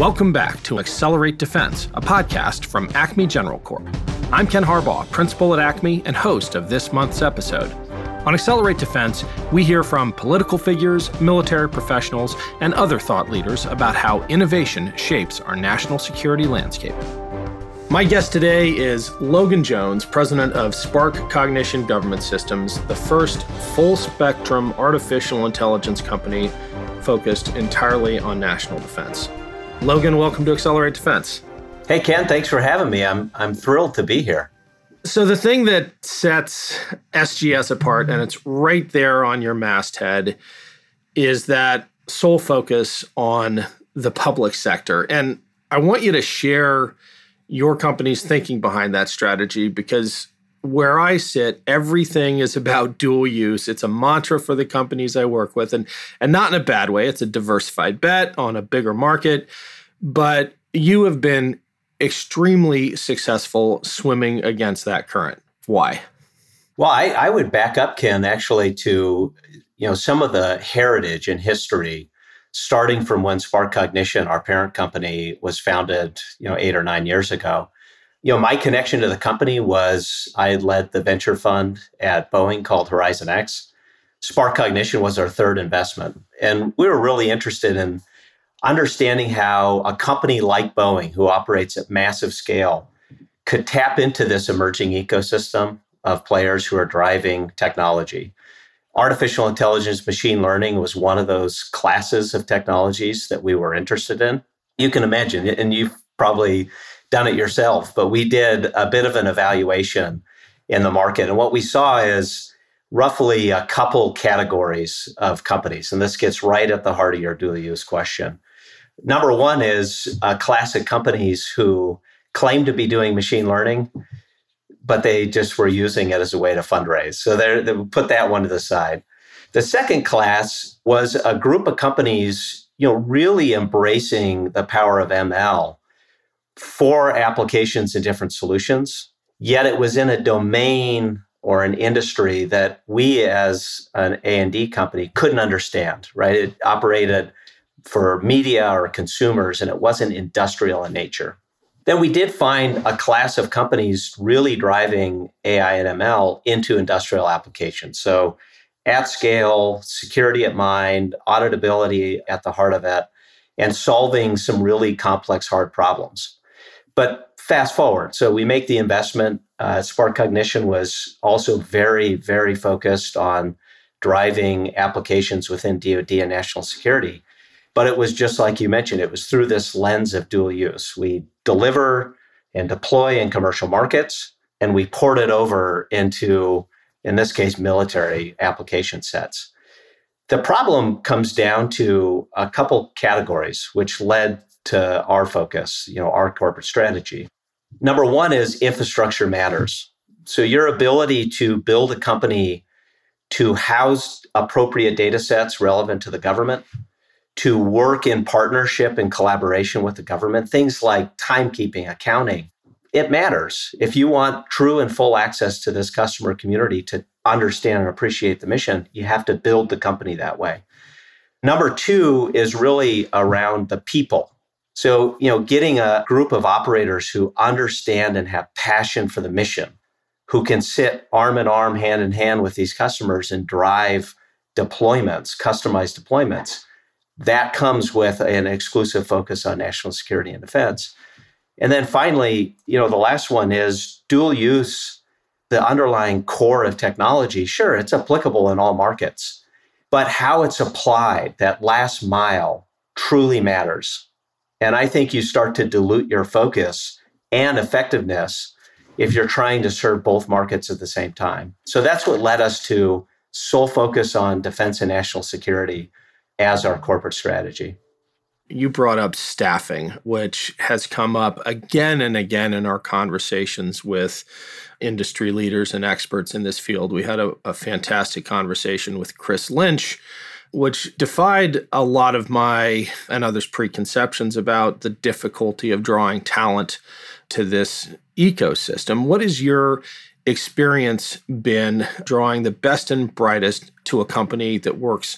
Welcome back to Accelerate Defense, a podcast from Acme General Corp. I'm Ken Harbaugh, principal at Acme and host of this month's episode. On Accelerate Defense, we hear from political figures, military professionals, and other thought leaders about how innovation shapes our national security landscape. My guest today is Logan Jones, president of Spark Cognition Government Systems, the first full spectrum artificial intelligence company focused entirely on national defense. Logan, welcome to Accelerate Defense. Hey, Ken, thanks for having me. I'm, I'm thrilled to be here. So, the thing that sets SGS apart, and it's right there on your masthead, is that sole focus on the public sector. And I want you to share your company's thinking behind that strategy because where I sit, everything is about dual use. It's a mantra for the companies I work with, and and not in a bad way. It's a diversified bet on a bigger market, but you have been extremely successful swimming against that current. Why? Well, I, I would back up, Ken, actually to you know some of the heritage and history, starting from when Spark Cognition, our parent company, was founded, you know, eight or nine years ago you know, my connection to the company was I led the venture fund at Boeing called Horizon X. Spark Cognition was our third investment. And we were really interested in understanding how a company like Boeing, who operates at massive scale, could tap into this emerging ecosystem of players who are driving technology. Artificial intelligence, machine learning was one of those classes of technologies that we were interested in. You can imagine, and you've probably done it yourself, but we did a bit of an evaluation in the market. And what we saw is roughly a couple categories of companies. And this gets right at the heart of your dual use question. Number one is uh, classic companies who claim to be doing machine learning, but they just were using it as a way to fundraise. So they put that one to the side. The second class was a group of companies, you know, really embracing the power of ML for applications and different solutions, yet it was in a domain or an industry that we as an A&D company couldn't understand, right? It operated for media or consumers and it wasn't industrial in nature. Then we did find a class of companies really driving AI and ML into industrial applications. So at scale, security at mind, auditability at the heart of it, and solving some really complex hard problems. But fast forward, so we make the investment. Uh, Spark Cognition was also very, very focused on driving applications within DoD and national security. But it was just like you mentioned, it was through this lens of dual use. We deliver and deploy in commercial markets, and we port it over into, in this case, military application sets. The problem comes down to a couple categories, which led to our focus, you know, our corporate strategy. Number one is infrastructure matters. So your ability to build a company to house appropriate data sets relevant to the government, to work in partnership and collaboration with the government, things like timekeeping, accounting, it matters. If you want true and full access to this customer community to understand and appreciate the mission, you have to build the company that way. Number two is really around the people. So, you know, getting a group of operators who understand and have passion for the mission, who can sit arm in arm, hand in hand with these customers and drive deployments, customized deployments, that comes with an exclusive focus on national security and defense. And then finally, you know, the last one is dual use, the underlying core of technology. Sure, it's applicable in all markets, but how it's applied, that last mile, truly matters. And I think you start to dilute your focus and effectiveness if you're trying to serve both markets at the same time. So that's what led us to sole focus on defense and national security as our corporate strategy. You brought up staffing, which has come up again and again in our conversations with industry leaders and experts in this field. We had a, a fantastic conversation with Chris Lynch which defied a lot of my and others' preconceptions about the difficulty of drawing talent to this ecosystem. What has your experience been drawing the best and brightest to a company that works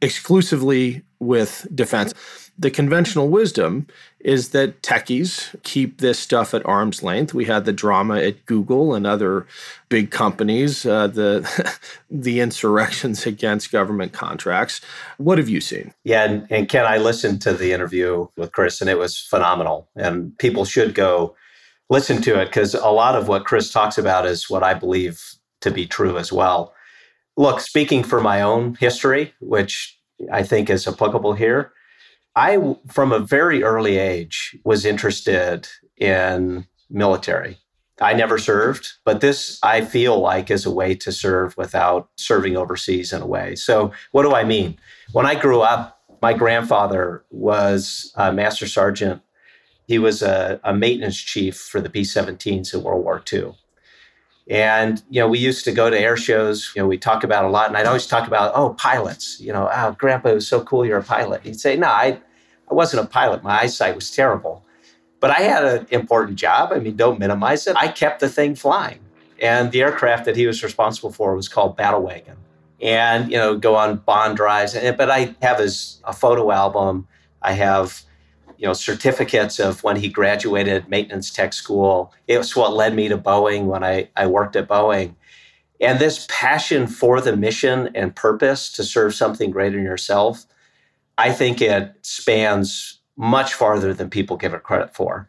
exclusively with defense? the conventional wisdom is that techies keep this stuff at arm's length. We had the drama at Google and other big companies, uh, the the insurrections against government contracts. What have you seen? Yeah, and, and Ken, I listened to the interview with Chris, and it was phenomenal. And people should go listen to it because a lot of what Chris talks about is what I believe to be true as well. Look, speaking for my own history, which I think is applicable here I, from a very early age, was interested in military. I never served, but this I feel like is a way to serve without serving overseas in a way. So, what do I mean? When I grew up, my grandfather was a master sergeant. He was a, a maintenance chief for the B 17s in World War II. And, you know, we used to go to air shows, you know, we talk about a lot. And I'd always talk about, oh, pilots, you know, oh, grandpa, was so cool you're a pilot. He'd say, no, I, I wasn't a pilot. My eyesight was terrible. But I had an important job. I mean, don't minimize it. I kept the thing flying. And the aircraft that he was responsible for was called Battle Wagon. And, you know, go on bond drives. But I have his a photo album. I have, you know, certificates of when he graduated maintenance tech school. It was what led me to Boeing when I, I worked at Boeing. And this passion for the mission and purpose to serve something greater than yourself I think it spans much farther than people give it credit for.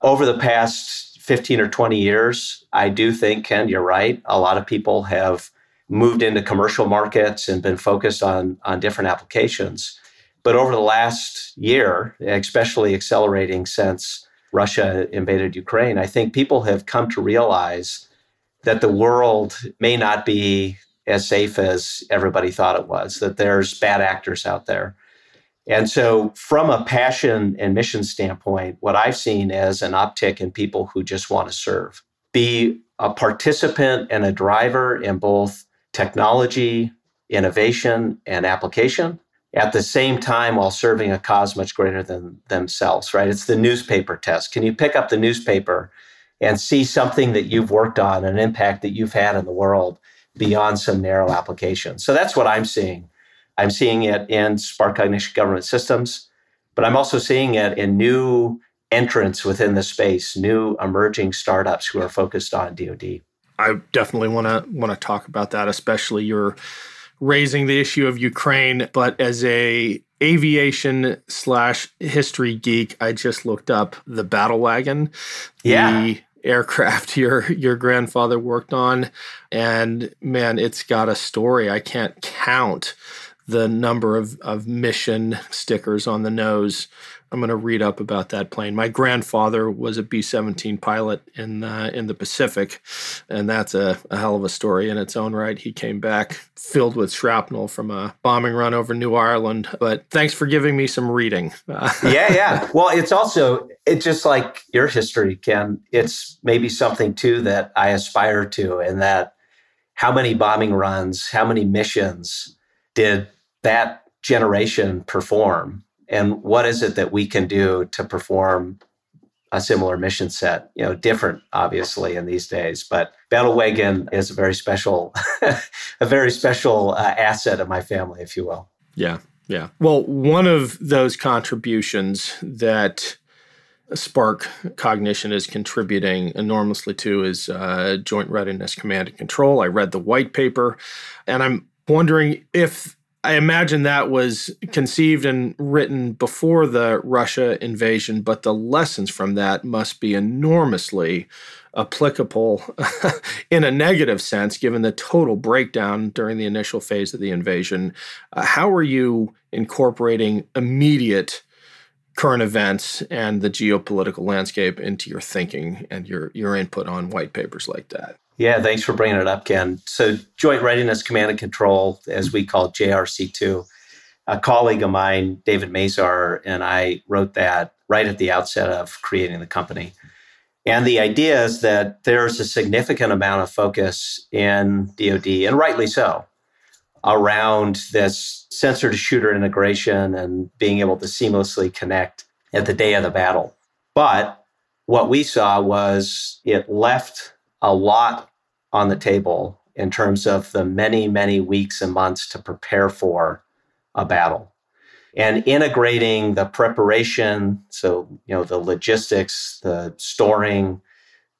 Over the past 15 or 20 years, I do think, Ken, you're right. A lot of people have moved into commercial markets and been focused on, on different applications. But over the last year, especially accelerating since Russia invaded Ukraine, I think people have come to realize that the world may not be as safe as everybody thought it was, that there's bad actors out there and so, from a passion and mission standpoint, what I've seen is an uptick in people who just want to serve, be a participant and a driver in both technology, innovation, and application at the same time while serving a cause much greater than themselves, right? It's the newspaper test. Can you pick up the newspaper and see something that you've worked on, an impact that you've had in the world beyond some narrow application? So that's what I'm seeing I'm seeing it in Spark Cognition government systems, but I'm also seeing it in new entrants within the space, new emerging startups who are focused on DoD. I definitely want to want to talk about that, especially you're raising the issue of Ukraine. But as a aviation slash history geek, I just looked up the battle wagon. Yeah. The aircraft your your grandfather worked on and man it's got a story i can't count the number of, of mission stickers on the nose. I'm going to read up about that plane. My grandfather was a B 17 pilot in, uh, in the Pacific, and that's a, a, hell of a story in its own right. He came back filled with shrapnel from a bombing run over New Ireland. But thanks for giving me some reading. yeah, yeah. Well, it's also, it's just like your history, Ken. It's maybe something too that I aspire to, and that how many bombing runs, how many missions did that generation perform? And what is it that we can do to perform a similar mission set? You know different obviously in these days but battle wagon is a very special a very special uh, asset of my family if you will. Yeah yeah. Well one of those contributions that spark cognition is contributing enormously to is uh, joint readiness command and control. I read the white paper and i'm wondering if I imagine that was conceived and written before the Russia invasion, but the lessons from that must be enormously applicable in a negative sense, given the total breakdown during the initial phase of the invasion. Uh, how are you incorporating immediate current events and the geopolitical landscape into your thinking and your, your input on white papers like that? Yeah, thanks for bringing it up, Ken. So, Joint Readiness Command and Control, as we call JRC2, a colleague of mine, David Mazar, and I wrote that right at the outset of creating the company. And the idea is that there's a significant amount of focus in DoD, and rightly so, around this sensor to shooter integration and being able to seamlessly connect at the day of the battle. But what we saw was it left a lot on the table in terms of the many, many weeks and months to prepare for a battle. and integrating the preparation, so you know the logistics, the storing,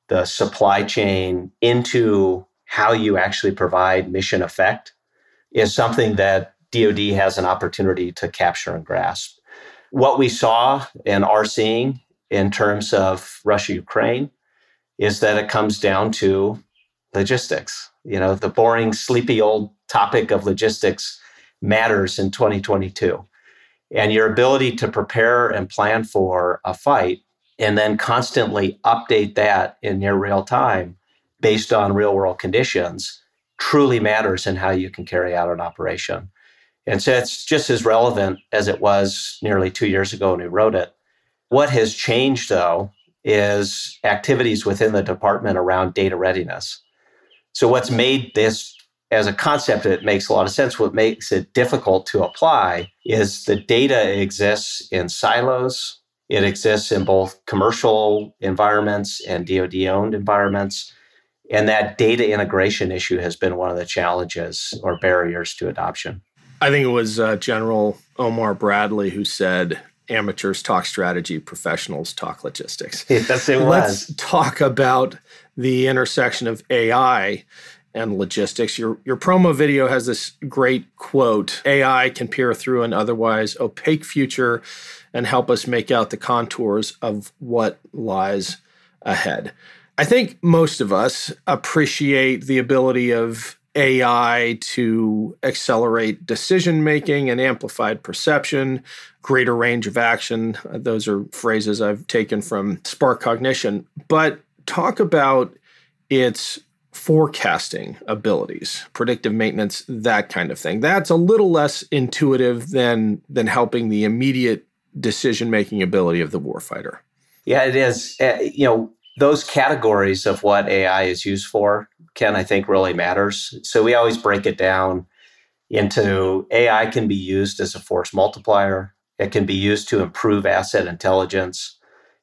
the supply chain into how you actually provide mission effect is something that DoD has an opportunity to capture and grasp. What we saw and are seeing in terms of Russia Ukraine is that it comes down to logistics. You know, the boring, sleepy old topic of logistics matters in 2022. And your ability to prepare and plan for a fight and then constantly update that in near real time based on real world conditions truly matters in how you can carry out an operation. And so it's just as relevant as it was nearly two years ago when we wrote it. What has changed, though, is activities within the department around data readiness. So, what's made this as a concept, it makes a lot of sense. What makes it difficult to apply is the data exists in silos. It exists in both commercial environments and DoD owned environments. And that data integration issue has been one of the challenges or barriers to adoption. I think it was uh, General Omar Bradley who said, amateurs talk strategy, professionals talk logistics. Yes, it was. Let's talk about the intersection of AI and logistics. Your your promo video has this great quote, AI can peer through an otherwise opaque future and help us make out the contours of what lies ahead. I think most of us appreciate the ability of AI to accelerate decision making and amplified perception, greater range of action. Those are phrases I've taken from Spark Cognition. But talk about its forecasting abilities, predictive maintenance, that kind of thing. That's a little less intuitive than than helping the immediate decision making ability of the warfighter. Yeah, it is. Uh, you know, those categories of what AI is used for, Ken, I think really matters. So we always break it down into AI can be used as a force multiplier. It can be used to improve asset intelligence,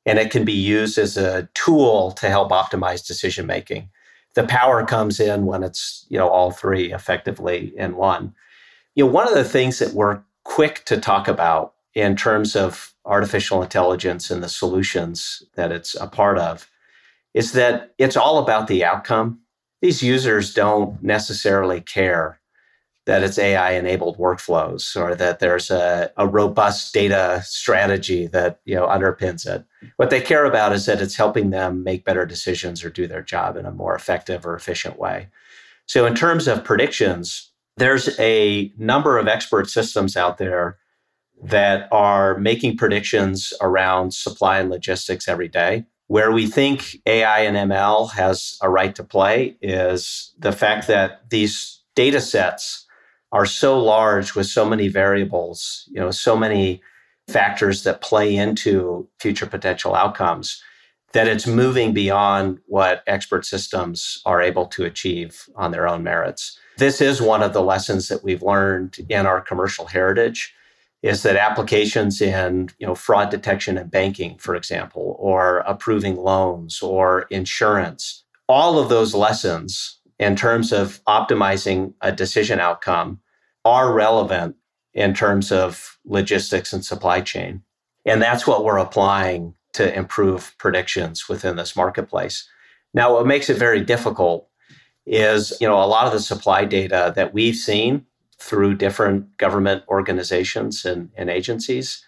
and it can be used as a tool to help optimize decision making the power comes in when it's you know all three effectively in one. You know one of the things that we're quick to talk about in terms of artificial intelligence and the solutions that it's a part of is that it's all about the outcome. These users don't necessarily care that it's AI enabled workflows or that there's a, a, robust data strategy that you know underpins it. What they care about is that it's helping them make better decisions or do their job in a more effective or efficient way. So in terms of predictions, there's a number of expert systems out there that are making predictions around supply and logistics every day. Where we think AI and ML has a right to play is the fact that these data sets are so large with so many variables, you know, so many factors that play into future potential outcomes that it's moving beyond what expert systems are able to achieve on their own merits. This is one of the lessons that we've learned in our commercial heritage is that applications in you know fraud detection and banking for example or approving loans or insurance all of those lessons in terms of optimizing a decision outcome are relevant in terms of logistics and supply chain. And that's what we're applying to improve predictions within this marketplace. Now, what makes it very difficult is, you know, a lot of the supply data that we've seen through different government organizations and, and agencies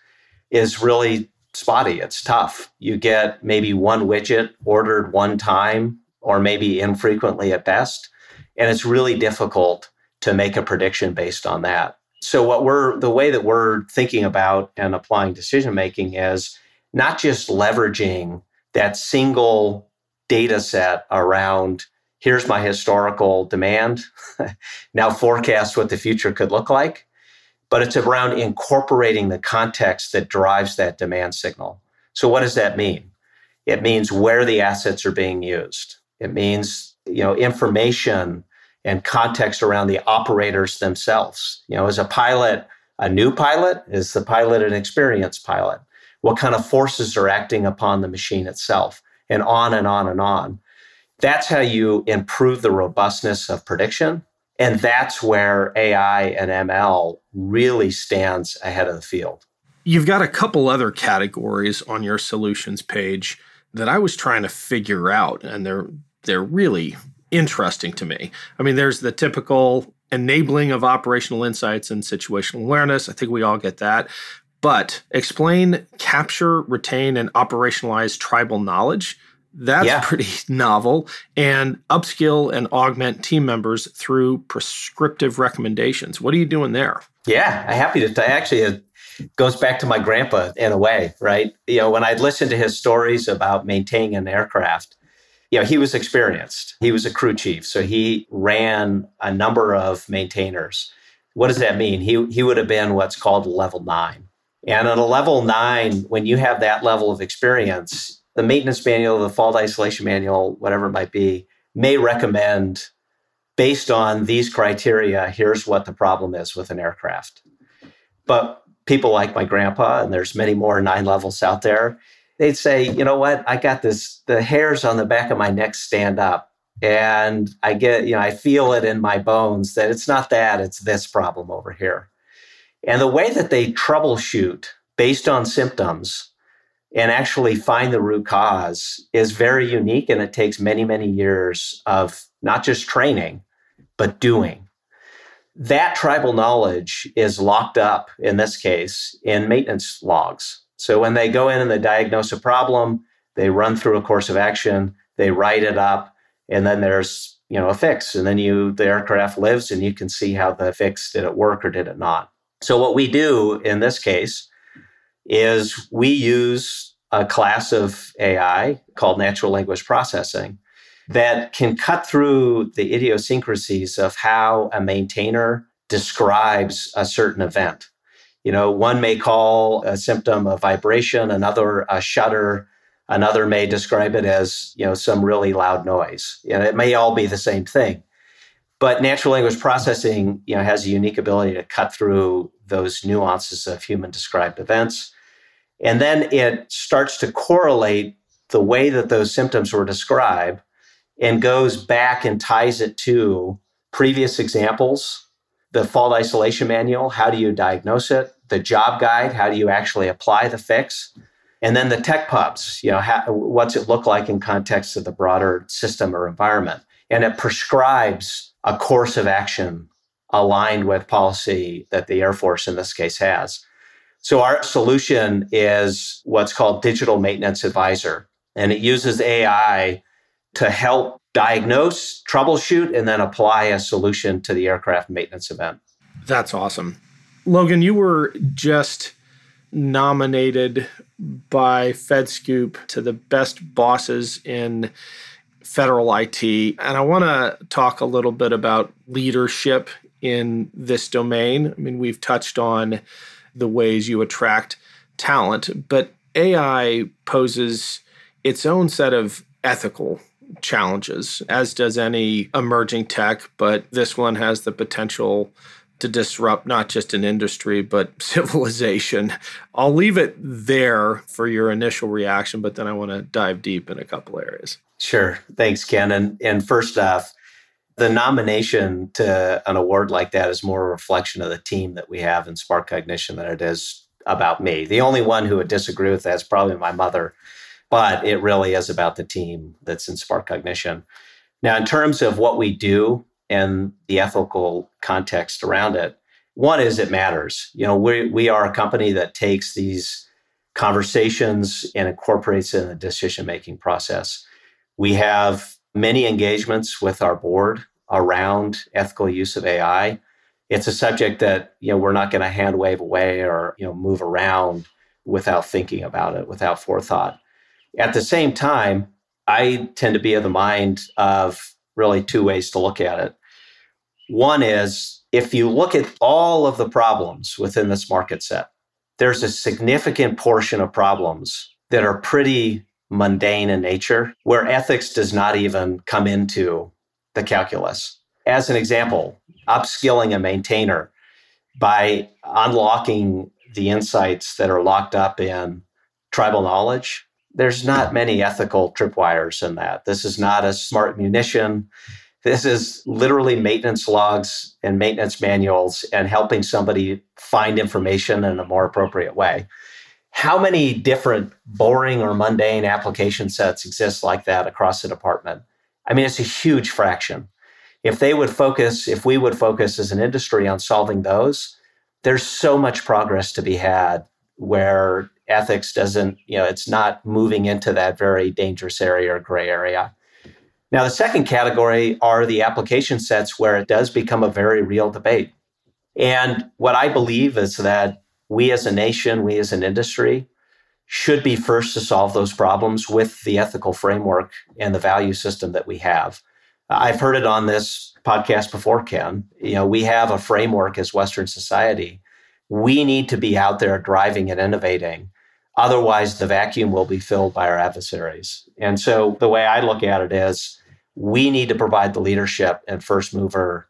is really spotty. It's tough. You get maybe one widget ordered one time or maybe infrequently at best. And it's really difficult to make a prediction based on that. So what we're the way that we're thinking about and applying decision making is not just leveraging that single data set around here's my historical demand now forecast what the future could look like but it's around incorporating the context that drives that demand signal so what does that mean it means where the assets are being used it means you know information and context around the operators themselves. You know, is a pilot a new pilot? Is the pilot an experienced pilot? What kind of forces are acting upon the machine itself? And on and on and on. That's how you improve the robustness of prediction. And that's where AI and ML really stands ahead of the field. You've got a couple other categories on your solutions page that I was trying to figure out, and they're they're really interesting to me. I mean, there's the typical enabling of operational insights and situational awareness. I think we all get that. But explain, capture, retain, and operationalize tribal knowledge. That's yeah. pretty novel. And upskill and augment team members through prescriptive recommendations. What are you doing there? Yeah, I'm happy to. Actually, it goes back to my grandpa in a way, right? You know, when I'd listen to his stories about maintaining an aircraft, you know, he was experienced. He was a crew chief, so he ran a number of maintainers. What does that mean? He he would have been what's called level nine. And at a level nine, when you have that level of experience, the maintenance manual, the fault isolation manual, whatever it might be, may recommend based on these criteria, here's what the problem is with an aircraft. But people like my grandpa, and there's many more nine levels out there, they'd say, you know what, I got this, the hairs on the back of my neck stand up. And I get, you know, I feel it in my bones that it's not that, it's this problem over here. And the way that they troubleshoot based on symptoms and actually find the root cause is very unique. And it takes many, many years of not just training, but doing. That tribal knowledge is locked up in this case in maintenance logs. So when they go in and they diagnose a problem, they run through a course of action, they write it up, and then there's you know a fix, and then you the aircraft lives, and you can see how the fix did it work or did it not. So what we do in this case is we use a class of AI called natural language processing that can cut through the idiosyncrasies of how a maintainer describes a certain event. You know, one may call a symptom a vibration, another a shudder, another may describe it as, you know, some really loud noise. And you know, it may all be the same thing. But natural language processing, you know, has a unique ability to cut through those nuances of human described events. And then it starts to correlate the way that those symptoms were described and goes back and ties it to previous examples. The fault isolation manual how do you diagnose it? The job guide how do you actually apply the fix? And then the tech pubs you know how, what's it look like in context of the broader system or environment? And it prescribes a course of action aligned with policy that the air force in this case has. So our solution is what's called digital maintenance advisor and it uses ai to help diagnose, troubleshoot, and then apply a solution to the aircraft maintenance event. That's awesome. Logan, you were just nominated by FedScoop to the best bosses in federal IT. And I want to talk a little bit about leadership in this domain. I mean, we've touched on the ways you attract talent, but AI poses its own set of ethical challenges, as does any emerging tech, but this one has the potential to disrupt not just an industry, but civilization. I'll leave it there for your initial reaction, but then I want to dive deep in a couple areas. Sure. Thanks, Ken. And, and first off, the nomination to an award like that is more a reflection of the team that we have in Spark Cognition than it is about me. The only one who would disagree with that is probably my mother but it really is about the team that's in Spark Cognition. Now, in terms of what we do and the ethical context around it, one is it matters. You know, we, we are a company that takes these conversations and incorporates it in the decision making process. We have many engagements with our board around ethical use of AI. It's a subject that you know we're not going to hand wave away or you know move around without thinking about it, without forethought. At the same time, I tend to be of the mind of really two ways to look at it. One is if you look at all of the problems within this market set, there's a significant portion of problems that are pretty mundane in nature, where ethics does not even come into the calculus. As an example, upskilling a maintainer by unlocking the insights that are locked up in tribal knowledge there's not many ethical tripwires in that. This is not a smart munition. This is literally maintenance logs and maintenance manuals and helping somebody find information in a more appropriate way. How many different boring or mundane application sets exist like that across the department? I mean, it's a huge fraction. If they would focus, if we would focus as an industry on solving those, there's so much progress to be had where ethics doesn't, you know, it's not moving into that very dangerous area or gray area. Now, the second category are the application sets where it does become a very real debate. And what I believe is that we as a nation, we as an industry, should be first to solve those problems with the ethical framework and the value system that we have. I've heard it on this podcast before, Ken. You know, we have a framework as Western society. We need to be out there driving and innovating. Otherwise, the vacuum will be filled by our adversaries. And so the way I look at it is we need to provide the leadership and first mover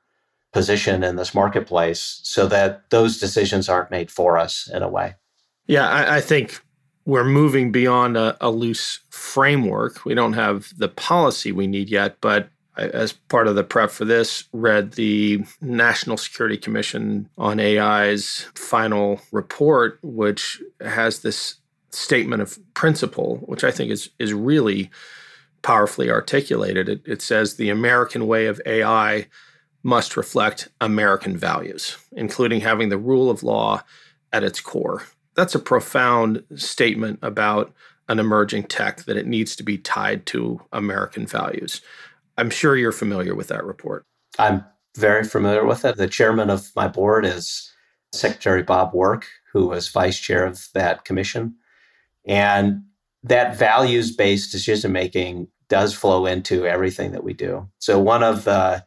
position in this marketplace so that those decisions aren't made for us in a way. Yeah, I, I think we're moving beyond a, a, loose framework. We don't have the policy we need yet, but as part of the prep for this, read the National Security Commission on AI's final report, which has this statement of principle, which I think is is really powerfully articulated. It, it says the American way of AI must reflect American values, including having the rule of law at its core. That's a profound statement about an emerging tech that it needs to be tied to American values. I'm sure you're familiar with that report. I'm very familiar with it. The chairman of my board is Secretary Bob Work, who was vice chair of that commission. And that values based decision making does flow into everything that we do. So one of the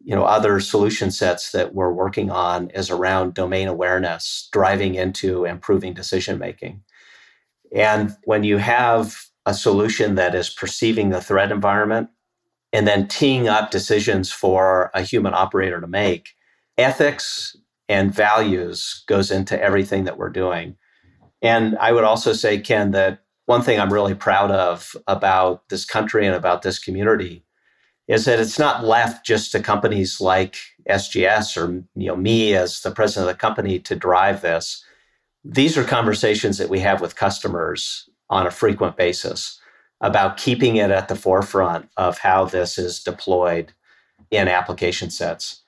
you know other solution sets that we're working on is around domain awareness driving into improving decision making. And when you have a solution that is perceiving the threat environment and then teeing up decisions for a human operator to make, ethics and values goes into everything that we're doing. And I would also say, Ken, that one thing I'm really proud of about this country and about this community is that it's not left just to companies like SGS or you know me as the president of the company to drive this. These are conversations that we have with customers on a frequent basis about keeping it at the forefront of how this is deployed in application sets.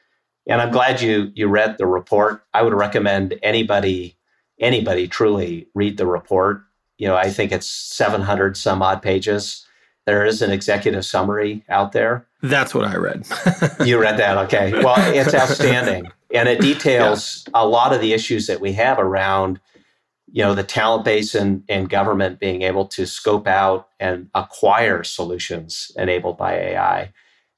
And I'm glad you you read the report. I would recommend anybody anybody truly read the report you know, I think it's 700 some odd pages. There is an executive summary out there. That's what I read. you read that, okay. Well, it's outstanding. And it details yeah. a lot of the issues that we have around, you know, the talent base and, and government being able to scope out and acquire solutions enabled by AI.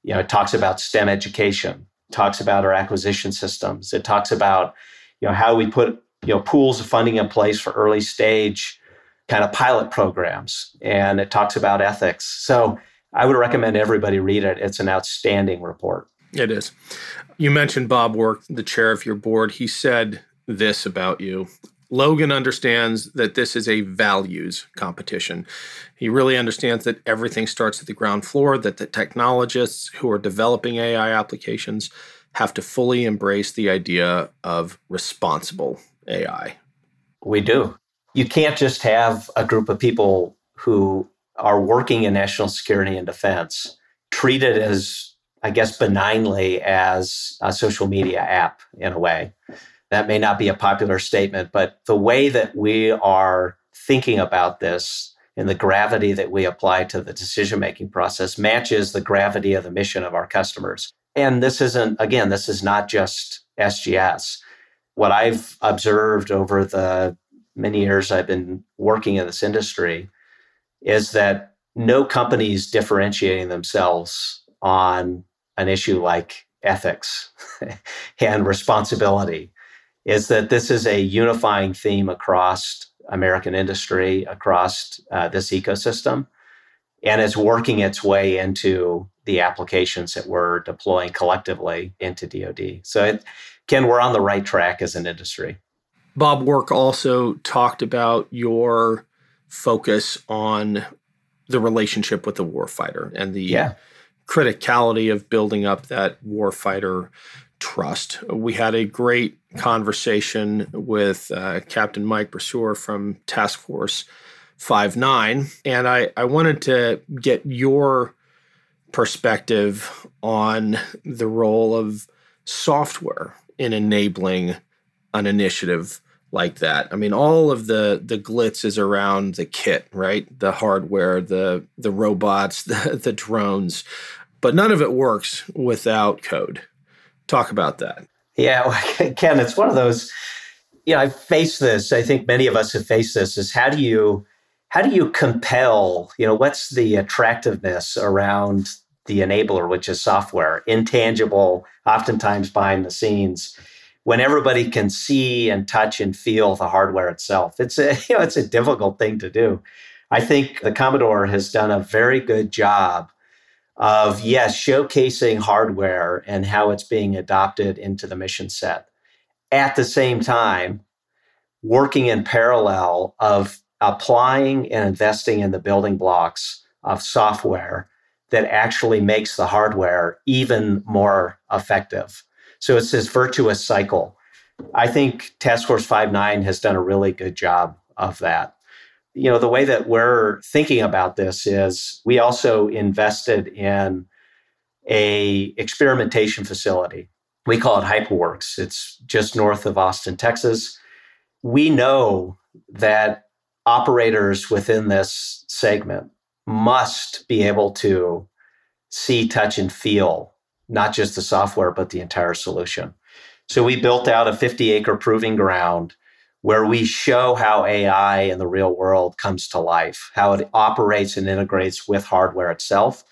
You know, it talks about STEM education, talks about our acquisition systems. It talks about, you know, how we put, you know, pools of funding in place for early stage kind of pilot programs and it talks about ethics. So I would recommend everybody read it. It's an outstanding report. It is. You mentioned Bob Work, the chair of your board. He said this about you. Logan understands that this is a values competition. He really understands that everything starts at the ground floor, that the technologists who are developing AI applications have to fully embrace the idea of responsible AI. We do you can't just have a group of people who are working in national security and defense treated as, I guess, benignly as a social media app in a way. That may not be a popular statement, but the way that we are thinking about this and the gravity that we apply to the decision making process matches the gravity of the mission of our customers. And this isn't, again, this is not just SGS. What I've observed over the many years I've been working in this industry is that no company is differentiating themselves on an issue like ethics and responsibility is that this is a unifying theme across American industry, across uh, this ecosystem, and it's working its way into the applications that we're deploying collectively into DoD. So, it, Ken, we're on the right track as an industry. Bob Work also talked about your focus on the relationship with the warfighter and the yeah. criticality of building up that warfighter trust. We had a great conversation with uh, Captain Mike Brasseur from Task Force Five Nine, and I, I wanted to get your perspective on the role of software in enabling an initiative like that. I mean, all of the the glitz is around the kit, right? The hardware, the the robots, the, the drones, but none of it works without code. Talk about that. Yeah, Ken, it's one of those. You know, I face this. I think many of us have faced this. Is how do you how do you compel? You know, what's the attractiveness around the enabler, which is software, intangible, oftentimes behind the scenes when everybody can see and touch and feel the hardware itself. It's a you know it's a difficult thing to do. I think the Commodore has done a very good job of yes, showcasing hardware and how it's being adopted into the mission set. At the same time, working in parallel of applying and investing in the building blocks of software that actually makes the hardware even more effective. So it's this virtuous cycle. I think Task Force 59 has done a really good job of that. You know, the way that we're thinking about this is we also invested in a experimentation facility. We call it HyperWorks. It's just north of Austin, Texas. We know that operators within this segment must be able to see, touch, and feel not just the software, but the entire solution. So we built out a 50 acre proving ground where we show how AI in the real world comes to life, how it operates and integrates with hardware itself.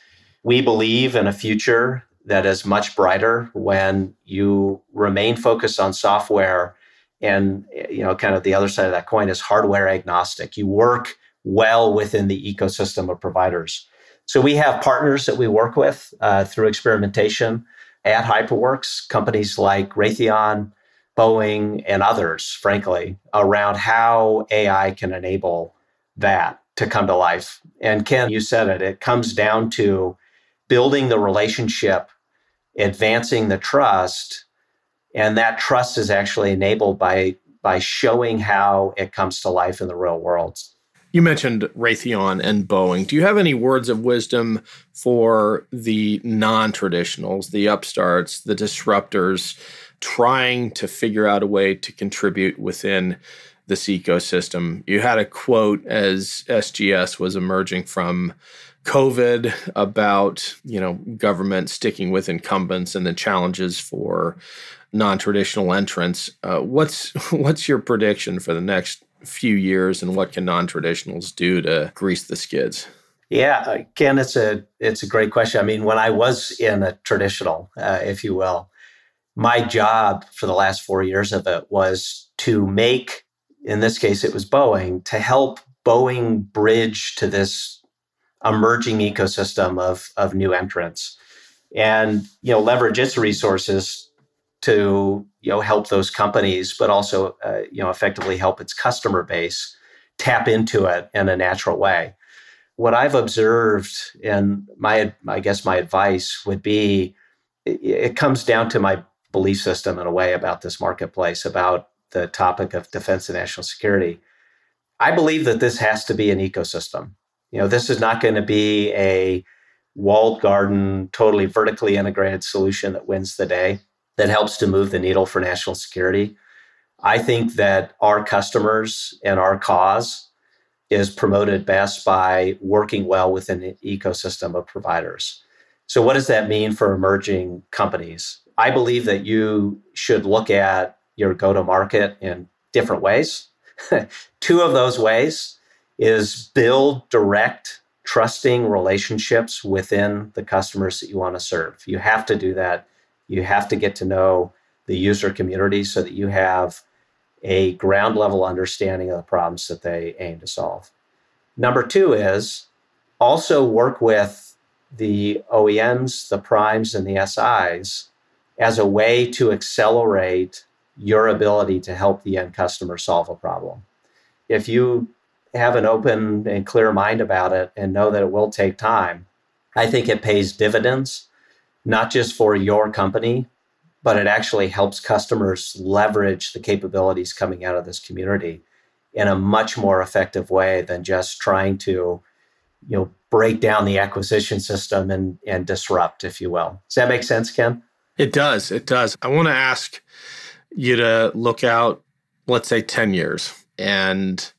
We believe in a future that is much brighter when you remain focused on software and you know kind of the other side of that coin is hardware agnostic. You work well within the ecosystem of providers. So we have partners that we work with uh, through experimentation at HyperWorks, companies like Raytheon, Boeing, and others, frankly, around how AI can enable that to come to life. And Ken, you said it, it comes down to building the relationship, advancing the trust, and that trust is actually enabled by by showing how it comes to life in the real world. You mentioned Raytheon and Boeing. Do you have any words of wisdom for the non traditionals, the upstarts, the disruptors, trying to figure out a way to contribute within this ecosystem? You had a quote as SGS was emerging from COVID about you know government sticking with incumbents and the challenges for non-traditional entrants. Uh, what's what's your prediction for the next few years and what can non-traditionals do to grease the skids? Yeah, Ken, it's a it's a great question. I mean, when I was in a traditional, uh, if you will, my job for the last four years of it was to make, in this case, it was Boeing, to help Boeing bridge to this emerging ecosystem of of new entrants, and you know leverage its resources to you know help those companies, but also uh, you know effectively help its customer base tap into it in a natural way. What I've observed, and my I guess my advice would be, it, it comes down to my belief system in a way about this marketplace, about the topic of defense and national security. I believe that this has to be an ecosystem. You know, this is not going to be a walled garden, totally vertically integrated solution that wins the day that helps to move the needle for national security. I think that our customers and our cause is promoted best by working well within an ecosystem of providers. So, what does that mean for emerging companies? I believe that you should look at your go to market in different ways. Two of those ways is build direct, trusting relationships within the customers that you want to serve. You have to do that you have to get to know the user community so that you have a ground level understanding of the problems that they aim to solve. Number two is also work with the OEMs, the primes, and the SIs as a way to accelerate your ability to help the end customer solve a problem. If you have an open and clear mind about it and know that it will take time, I think it pays dividends, not just for your company, but it actually helps customers leverage the capabilities coming out of this community in a much more effective way than just trying to you know break down the acquisition system and and disrupt if you will. Does that make sense ken? It does. It does. I want to ask you to look out let's say 10 years and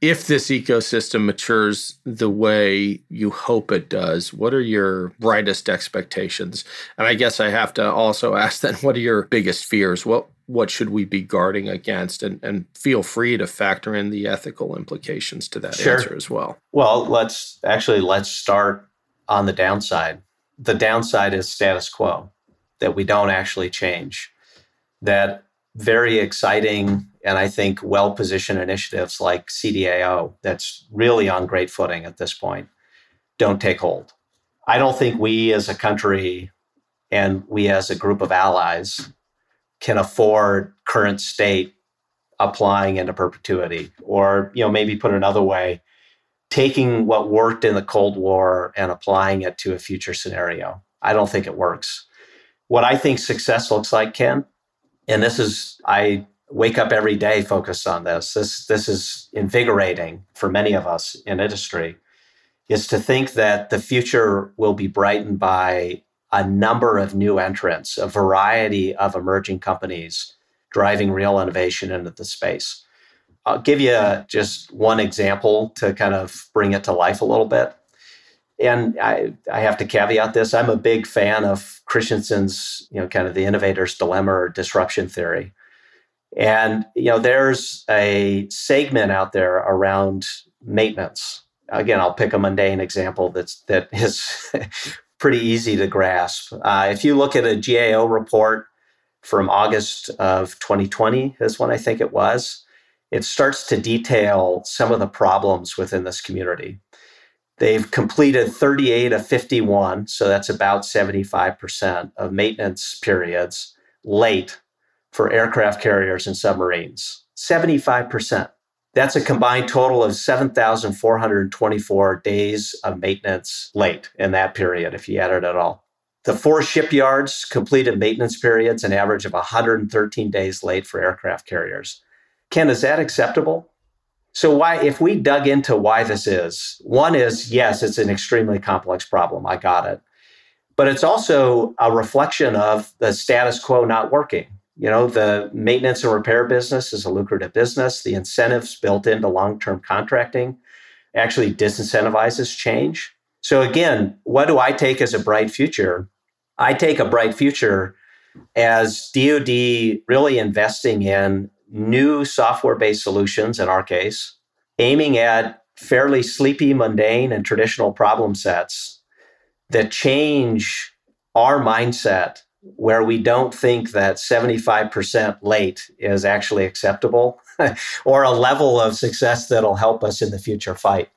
if this ecosystem matures the way you hope it does, what are your brightest expectations? And I guess I have to also ask then, what are your biggest fears? What what should we be guarding against? And, and feel free to factor in the ethical implications to that sure. answer as well. Well, let's actually let's start on the downside. The downside is status quo, that we don't actually change. That very exciting and I think well positioned initiatives like CDAO, that's really on great footing at this point, don't take hold. I don't think we as a country and we as a group of allies can afford current state applying into perpetuity or you know maybe put another way taking what worked in the cold war and applying it to a future scenario i don't think it works what i think success looks like ken and this is i wake up every day focused on this. This this is invigorating for many of us in industry is to think that the future will be brightened by a number of new entrants, a variety of emerging companies driving real innovation into the space. I'll give you just one example to kind of bring it to life a little bit. And I, I have to caveat this. I'm a big fan of Christensen's, you know, kind of the innovator's dilemma or disruption theory. And you know, there's a segment out there around maintenance. Again, I'll pick a mundane example that's that is pretty easy to grasp. Uh, if you look at a GAO report from August of 2020, is when I think it was, it starts to detail some of the problems within this community. They've completed 38 of 51, so that's about 75% of maintenance periods late for aircraft carriers and submarines 75%. That's a combined total of 7,424 days of maintenance late in that period, if you add it all. The four shipyards completed maintenance periods, an average of 113 days late for aircraft carriers. Ken, is that acceptable? So, why, if we dug into why this is, one is yes, it's an extremely complex problem. I got it. But it's also a reflection of the status quo not working. You know, the maintenance and repair business is a lucrative business. The incentives built into long term contracting actually disincentivizes change. So, again, what do I take as a bright future? I take a bright future as DoD really investing in new software based solutions, in our case, aiming at fairly sleepy, mundane, and traditional problem sets that change our mindset where we don't think that 75% late is actually acceptable or a level of success that'll help us in the future fight.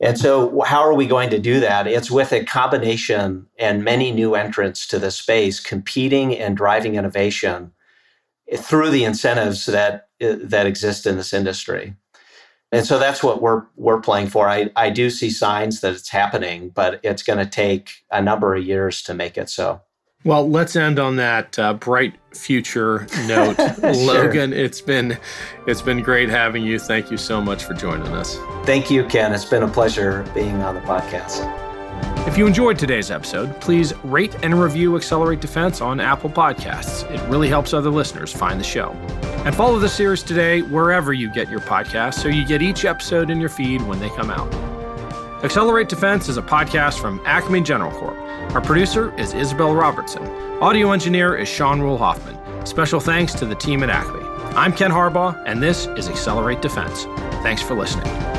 And so, how are we going to do that? It's with a combination and many new entrants to the space competing and driving innovation through the incentives that, uh, that exist in this industry. And so that's what we're we're playing for. I, I do see signs that it's happening, but it's going to take a number of years to make it so. Well, let's end on that uh, bright future note, sure. Logan. It's been it's been great having you. Thank you so much for joining us. Thank you, Ken. It's been a pleasure being on the podcast. If you enjoyed today's episode, please rate and review Accelerate Defense on Apple Podcasts. It really helps other listeners find the show. And follow the series today wherever you get your podcasts so you get each episode in your feed when they come out. Accelerate Defense is a podcast from Acme General Corp. Our producer is Isabel Robertson. Audio engineer is Sean Rule Hoffman. Special thanks to the team at Acme. I'm Ken Harbaugh, and this is Accelerate Defense. Thanks for listening.